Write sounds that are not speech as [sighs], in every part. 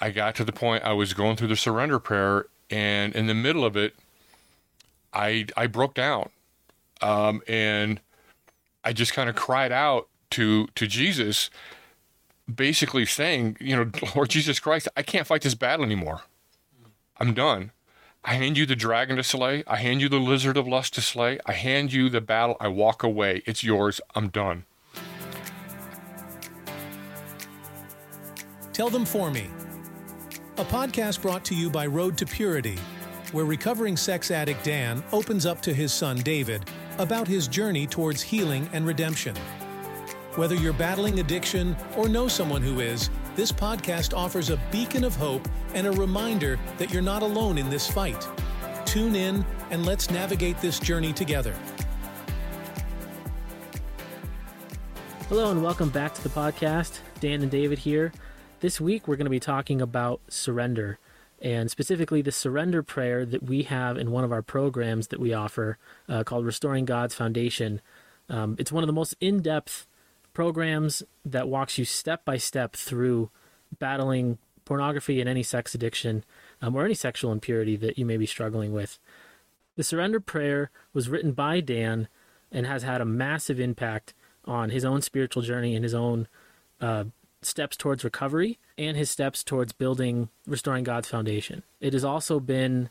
I got to the point I was going through the surrender prayer, and in the middle of it, I I broke down, um, and I just kind of cried out to to Jesus, basically saying, you know, [laughs] Lord Jesus Christ, I can't fight this battle anymore. I'm done. I hand you the dragon to slay. I hand you the lizard of lust to slay. I hand you the battle. I walk away. It's yours. I'm done. Tell Them For Me, a podcast brought to you by Road to Purity, where recovering sex addict Dan opens up to his son David about his journey towards healing and redemption. Whether you're battling addiction or know someone who is, this podcast offers a beacon of hope and a reminder that you're not alone in this fight. Tune in and let's navigate this journey together. Hello and welcome back to the podcast. Dan and David here. This week we're going to be talking about surrender and specifically the surrender prayer that we have in one of our programs that we offer uh, called Restoring God's Foundation. Um, it's one of the most in depth programs that walks you step by step through battling pornography and any sex addiction um, or any sexual impurity that you may be struggling with. The surrender prayer was written by Dan and has had a massive impact on his own spiritual journey and his own uh, steps towards recovery and his steps towards building, restoring God's foundation. It has also been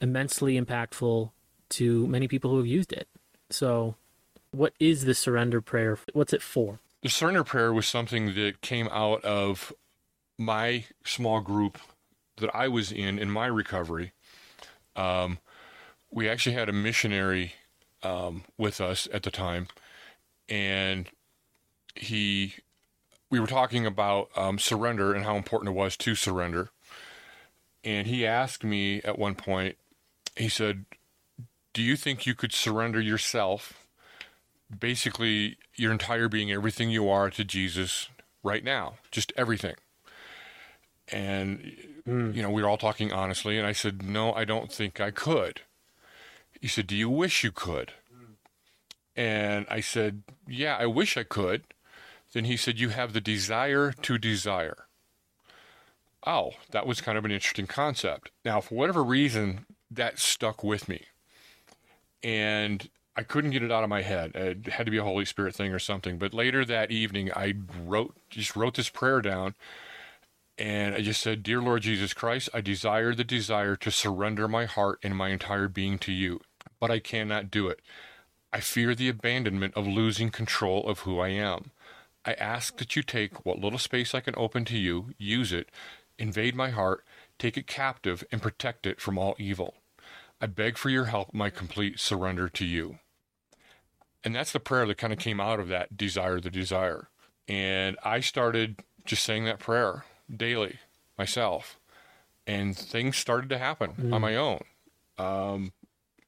immensely impactful to many people who have used it. So, what is the surrender prayer? What's it for? The surrender prayer was something that came out of my small group that I was in in my recovery. Um, we actually had a missionary um, with us at the time, and he we were talking about um, surrender and how important it was to surrender. And he asked me at one point, he said, Do you think you could surrender yourself, basically your entire being, everything you are to Jesus right now? Just everything. And, mm. you know, we were all talking honestly. And I said, No, I don't think I could. He said, Do you wish you could? And I said, Yeah, I wish I could. Then he said, You have the desire to desire. Oh, that was kind of an interesting concept. Now, for whatever reason, that stuck with me. And I couldn't get it out of my head. It had to be a Holy Spirit thing or something. But later that evening, I wrote, just wrote this prayer down. And I just said, Dear Lord Jesus Christ, I desire the desire to surrender my heart and my entire being to you, but I cannot do it. I fear the abandonment of losing control of who I am. I ask that you take what little space I can open to you, use it, invade my heart, take it captive, and protect it from all evil. I beg for your help, my complete surrender to you. And that's the prayer that kind of came out of that desire, the desire. And I started just saying that prayer daily myself. And things started to happen mm. on my own. Um,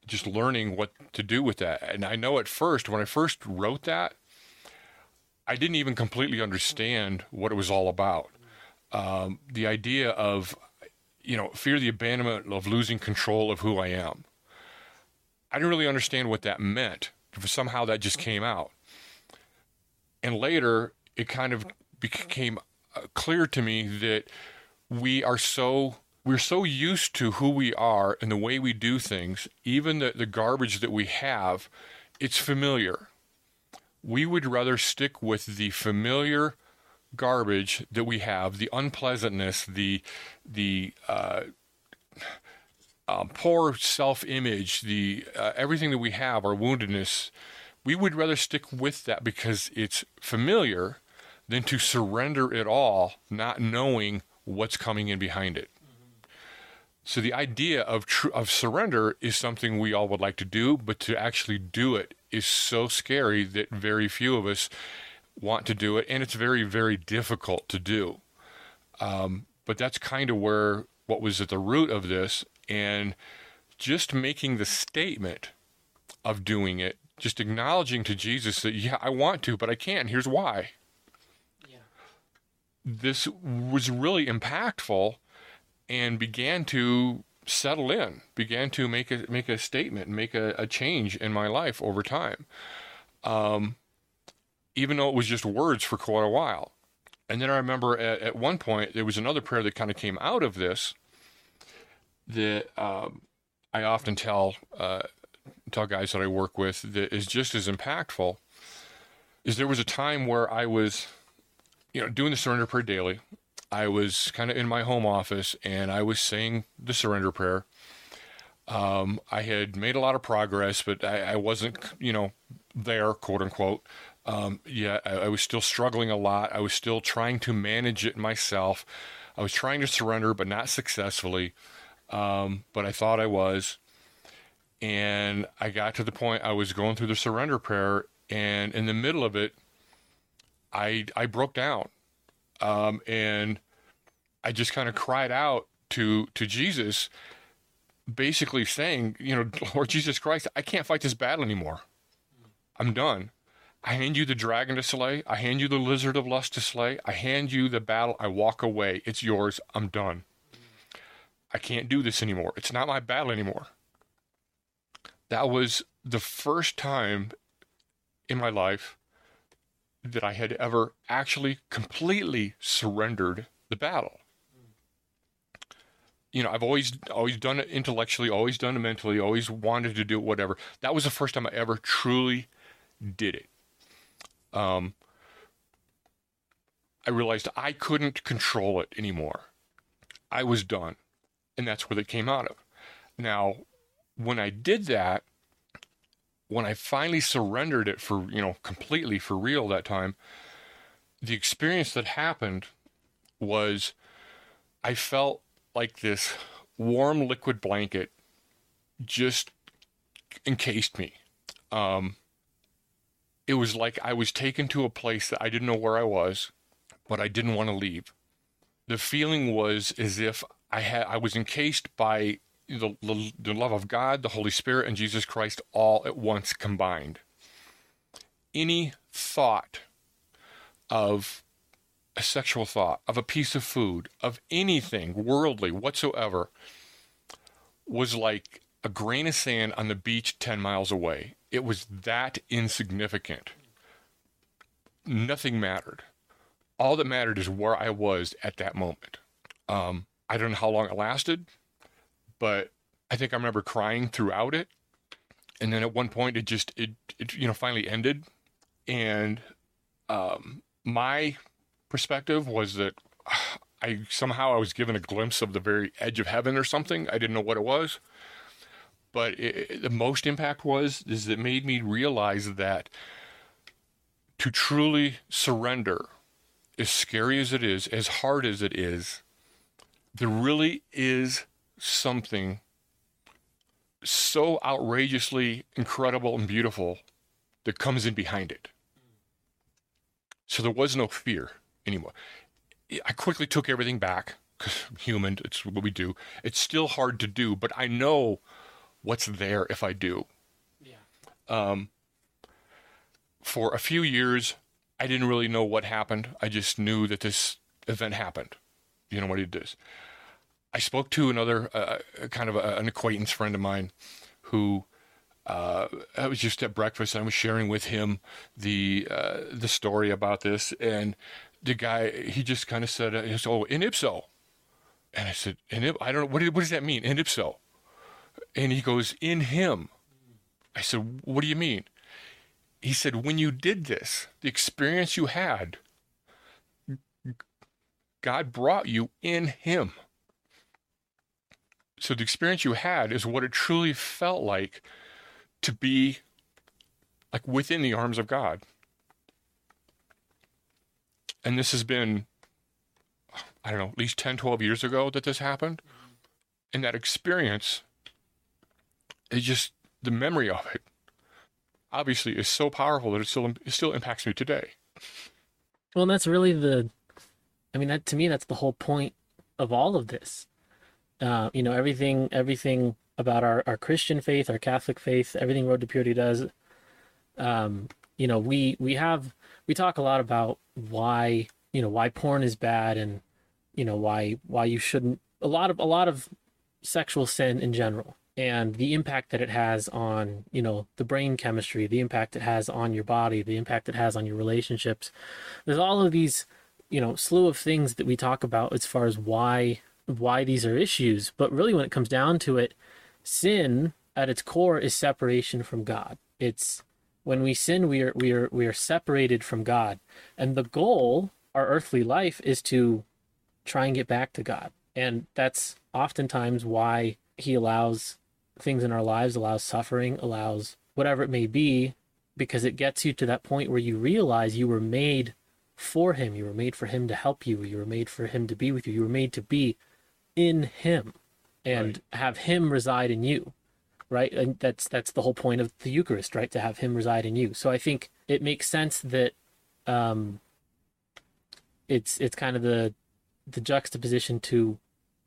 just learning what to do with that. And I know at first, when I first wrote that, I didn't even completely understand what it was all about. Um, the idea of, you know, fear the abandonment of losing control of who I am. I didn't really understand what that meant. Somehow that just came out. And later, it kind of became uh, clear to me that we are so we're so used to who we are and the way we do things, even the, the garbage that we have, it's familiar we would rather stick with the familiar garbage that we have, the unpleasantness, the the uh, uh, poor self-image, the uh, everything that we have, our woundedness. We would rather stick with that because it's familiar than to surrender it all, not knowing what's coming in behind it. So the idea of tr- of surrender is something we all would like to do, but to actually do it is so scary that very few of us want to do it, and it's very very difficult to do. Um, but that's kind of where what was at the root of this, and just making the statement of doing it, just acknowledging to Jesus that yeah, I want to, but I can't. Here's why. Yeah. This was really impactful and began to settle in, began to make a make a statement, make a, a change in my life over time. Um, even though it was just words for quite a while. And then I remember at, at one point there was another prayer that kind of came out of this that um, I often tell uh, tell guys that I work with that is just as impactful. Is there was a time where I was, you know, doing the surrender prayer daily. I was kind of in my home office and I was saying the surrender prayer. Um, I had made a lot of progress, but I, I wasn't, you know, there, quote unquote. Um, yeah, I, I was still struggling a lot. I was still trying to manage it myself. I was trying to surrender, but not successfully. Um, but I thought I was. And I got to the point I was going through the surrender prayer, and in the middle of it, I I broke down, um, and I just kind of cried out to to Jesus, basically saying, you know, [laughs] Lord Jesus Christ, I can't fight this battle anymore. I'm done. I hand you the dragon to slay. I hand you the lizard of lust to slay. I hand you the battle. I walk away. It's yours. I'm done. I can't do this anymore. It's not my battle anymore. That was the first time in my life that I had ever actually completely surrendered the battle. You know, I've always always done it intellectually, always done it mentally, always wanted to do it, whatever. That was the first time I ever truly did it. Um, I realized I couldn't control it anymore. I was done, and that's where it came out of. Now, when I did that, when I finally surrendered it for, you know, completely for real that time, the experience that happened was I felt like this warm liquid blanket just encased me. Um, it was like I was taken to a place that I didn't know where I was, but I didn't want to leave. The feeling was as if I had I was encased by the, the, the love of God, the Holy Spirit, and Jesus Christ all at once combined. Any thought of a sexual thought, of a piece of food, of anything worldly whatsoever, was like a grain of sand on the beach 10 miles away. It was that insignificant. Nothing mattered. All that mattered is where I was at that moment. Um, I don't know how long it lasted but I think I remember crying throughout it. And then at one point, it just it, it you know finally ended, and um, my perspective was that [sighs] I somehow I was given a glimpse of the very edge of heaven or something. I didn't know what it was, but it, it, the most impact was is it made me realize that to truly surrender, as scary as it is, as hard as it is, there really is something so outrageously incredible and beautiful that comes in behind it. So there was no fear anymore. I quickly took everything back because I'm human, it's what we do. It's still hard to do, but I know what's there if I do. Yeah. Um, for a few years, I didn't really know what happened. I just knew that this event happened. You know what it is. I spoke to another uh, kind of a, an acquaintance friend of mine who uh, I was just at breakfast and I was sharing with him the uh, the story about this, and the guy he just kind of said, uh, "Oh, in ipso," and I said, "In I don't know what, what does that mean, in ipso," and he goes, "In him." I said, "What do you mean?" He said, "When you did this, the experience you had, God brought you in Him." So the experience you had is what it truly felt like to be like within the arms of God. And this has been, I don't know, at least 10, 12 years ago that this happened. And that experience is just the memory of it obviously is so powerful that it still it still impacts me today. Well, that's really the I mean that to me that's the whole point of all of this uh, you know everything everything about our, our Christian faith, our Catholic faith, everything Road to Purity does. Um, you know, we we have we talk a lot about why you know why porn is bad and you know why why you shouldn't a lot of a lot of sexual sin in general and the impact that it has on you know the brain chemistry the impact it has on your body the impact it has on your relationships. There's all of these you know slew of things that we talk about as far as why why these are issues but really when it comes down to it sin at its core is separation from god. It's when we sin we are we are we are separated from god. And the goal our earthly life is to try and get back to god. And that's oftentimes why he allows things in our lives allows suffering allows whatever it may be because it gets you to that point where you realize you were made for him. You were made for him to help you. You were made for him to be with you. You were made to be in him and have him reside in you right? And that's that's the whole point of the eucharist right? To have him reside in you. So i think it makes sense that um it's it's kind of the the juxtaposition to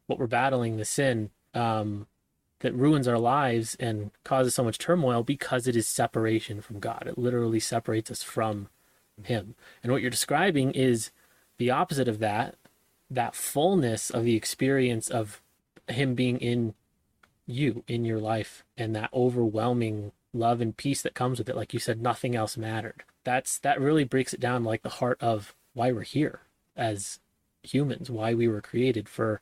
what we're battling the sin um that ruins our lives and causes so much turmoil because it is separation from god. It literally separates us from him. And what you're describing is the opposite of that that fullness of the experience of him being in you in your life and that overwhelming love and peace that comes with it like you said nothing else mattered. That's that really breaks it down like the heart of why we're here as humans why we were created for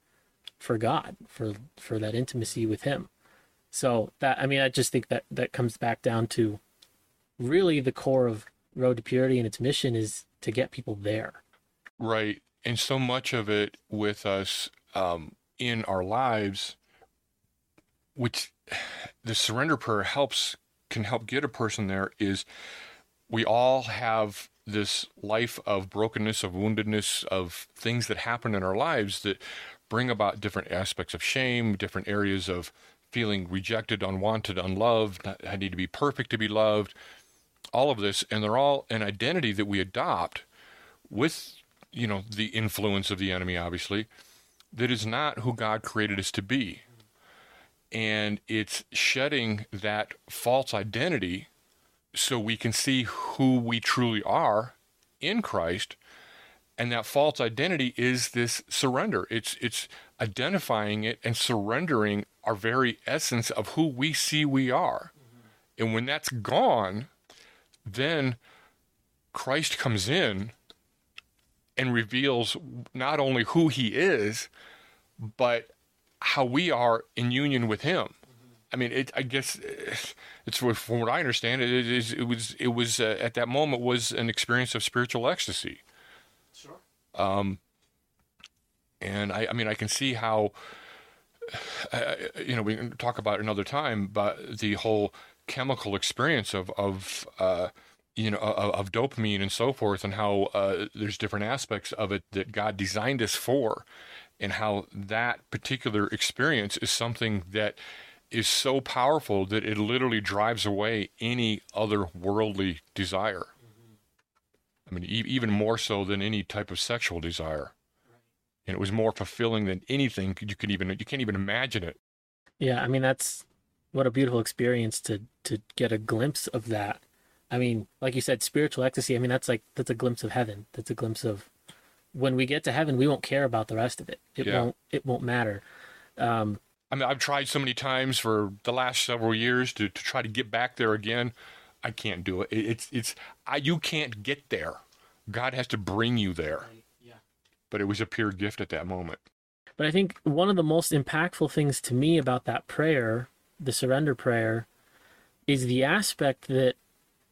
for god for for that intimacy with him. So that i mean i just think that that comes back down to really the core of road to purity and its mission is to get people there. Right. And so much of it with us um, in our lives, which the surrender prayer helps, can help get a person there, is we all have this life of brokenness, of woundedness, of things that happen in our lives that bring about different aspects of shame, different areas of feeling rejected, unwanted, unloved. I need to be perfect to be loved. All of this, and they're all an identity that we adopt with you know the influence of the enemy obviously that is not who god created us to be and it's shedding that false identity so we can see who we truly are in christ. And that false identity is this surrender. It's it's identifying it and surrendering our very essence of who we see we are. And when that's gone then christ comes in and reveals not only who he is, but how we are in union with him. I mean, it, I guess it's from what I understand. It is. It was. It was uh, at that moment was an experience of spiritual ecstasy. sure Um, and I, I mean, I can see how. Uh, you know, we can talk about it another time, but the whole chemical experience of of uh, you know of, of dopamine and so forth, and how uh, there's different aspects of it that God designed us for, and how that particular experience is something that is so powerful that it literally drives away any other worldly desire. I mean, e- even more so than any type of sexual desire. And it was more fulfilling than anything you could even you can't even imagine it. Yeah, I mean that's what a beautiful experience to to get a glimpse of that. I mean, like you said, spiritual ecstasy. I mean, that's like that's a glimpse of heaven. That's a glimpse of when we get to heaven, we won't care about the rest of it. It Yeah. won't it won't matter. Um, I mean, I've tried so many times for the last several years to, to try to get back there again. I can't do it. it it's it's I, you can't get there. God has to bring you there. yeah. But it was a pure gift at that moment. But I think one of the most impactful things to me about that prayer, the surrender prayer, is the aspect that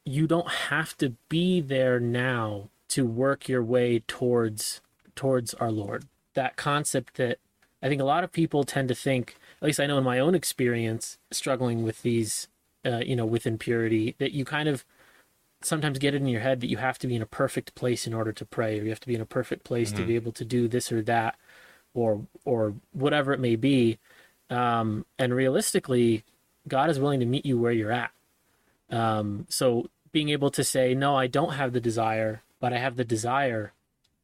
you don't have to be there now to work your way towards towards our Lord. That concept that I think a lot of people tend to think, at least I know in my own experience, struggling with these, uh, you know, with impurity, that you kind of sometimes get it in your head that you have to be in a perfect place in order to pray, or you have to be in a perfect place to be able to do this or that, or or whatever it may be. Um, and realistically, God is willing to meet you where you're at. Um, so being able to say, no, I don't have the desire, but I have the desire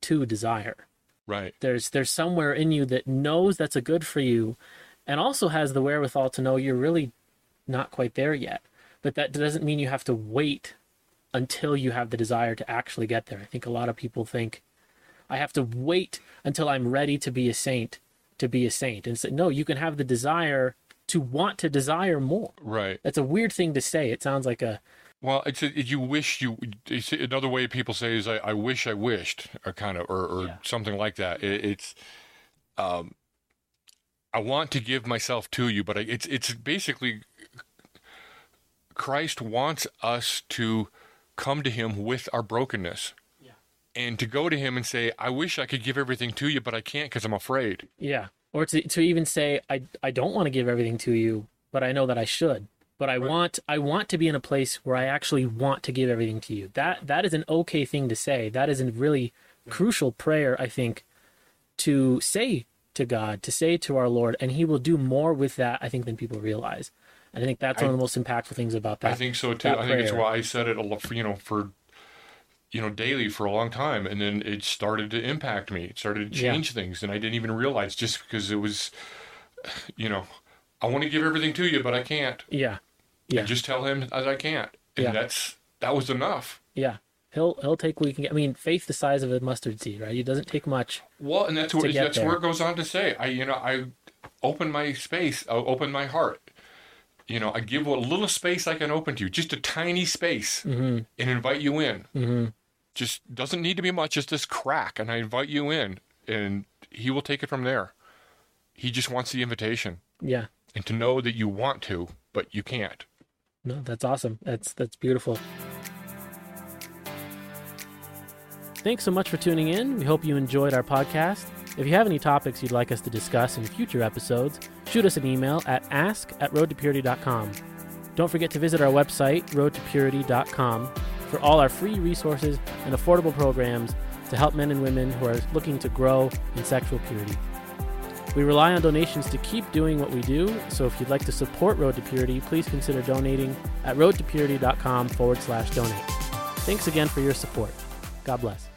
to desire. Right. There's there's somewhere in you that knows that's a good for you, and also has the wherewithal to know you're really not quite there yet. But that doesn't mean you have to wait until you have the desire to actually get there. I think a lot of people think I have to wait until I'm ready to be a saint to be a saint. And so, no, you can have the desire to want to desire more. Right. That's a weird thing to say. It sounds like a Well, it's a, you wish you. Another way people say is I, I wish I wished, or kind of, or, or Yeah. something like that. It, it's, um, I want to give myself to you, but I, it's it's basically Christ wants us to come to Him with our brokenness, Yeah. and to go to Him and say, I wish I could give everything to you, but I can't because I'm afraid. Yeah. Or to to even say I I don't want to give everything to you, but I know that I should. But I want I want to be in a place where I actually want to give everything to you. That that is an okay thing to say. That is a really crucial prayer, I think, to say to God, to say to our Lord, and He will do more with that, I think, than people realize. And I think that's one of the most impactful things about that. I think so too. I think it's why I said it a lot, for, you know, for you know, daily for a long time, and then it started to impact me. It started to Yeah. change things, and I didn't even realize just because it was, [sighs] you know, I want to give everything to you, but I can't. Yeah. Yeah. And just tell him that I can't, and Yeah. that's that was enough. Yeah. He'll he'll take what he can get. I mean, faith the size of a mustard seed, right? It doesn't take much. Well, and that's where that's there. where it goes on to say, I you know, I open my space, I open my heart. You know, I give what little space I can open to you, just a tiny space, Mm-hmm. and invite you in. Mm-hmm. just doesn't need to be much, just this crack, and I invite you in, and he will take it from there. He just wants the invitation Yeah. and to know that you want to, but you can't. No, that's awesome. That's that's beautiful. Thanks so much for tuning in. We hope you enjoyed our podcast. If you have any topics you'd like us to discuss in future episodes, shoot us an email at ask at roadtopurity.com. Don't forget to visit our website, roadtopurity.com, for all our free resources and affordable programs to help men and women who are looking to grow in sexual purity. We rely on donations to keep doing what we do, so if you'd like to support Road to Purity, please consider donating at roadtopurity.com forward slash donate. Thanks again for your support. God bless.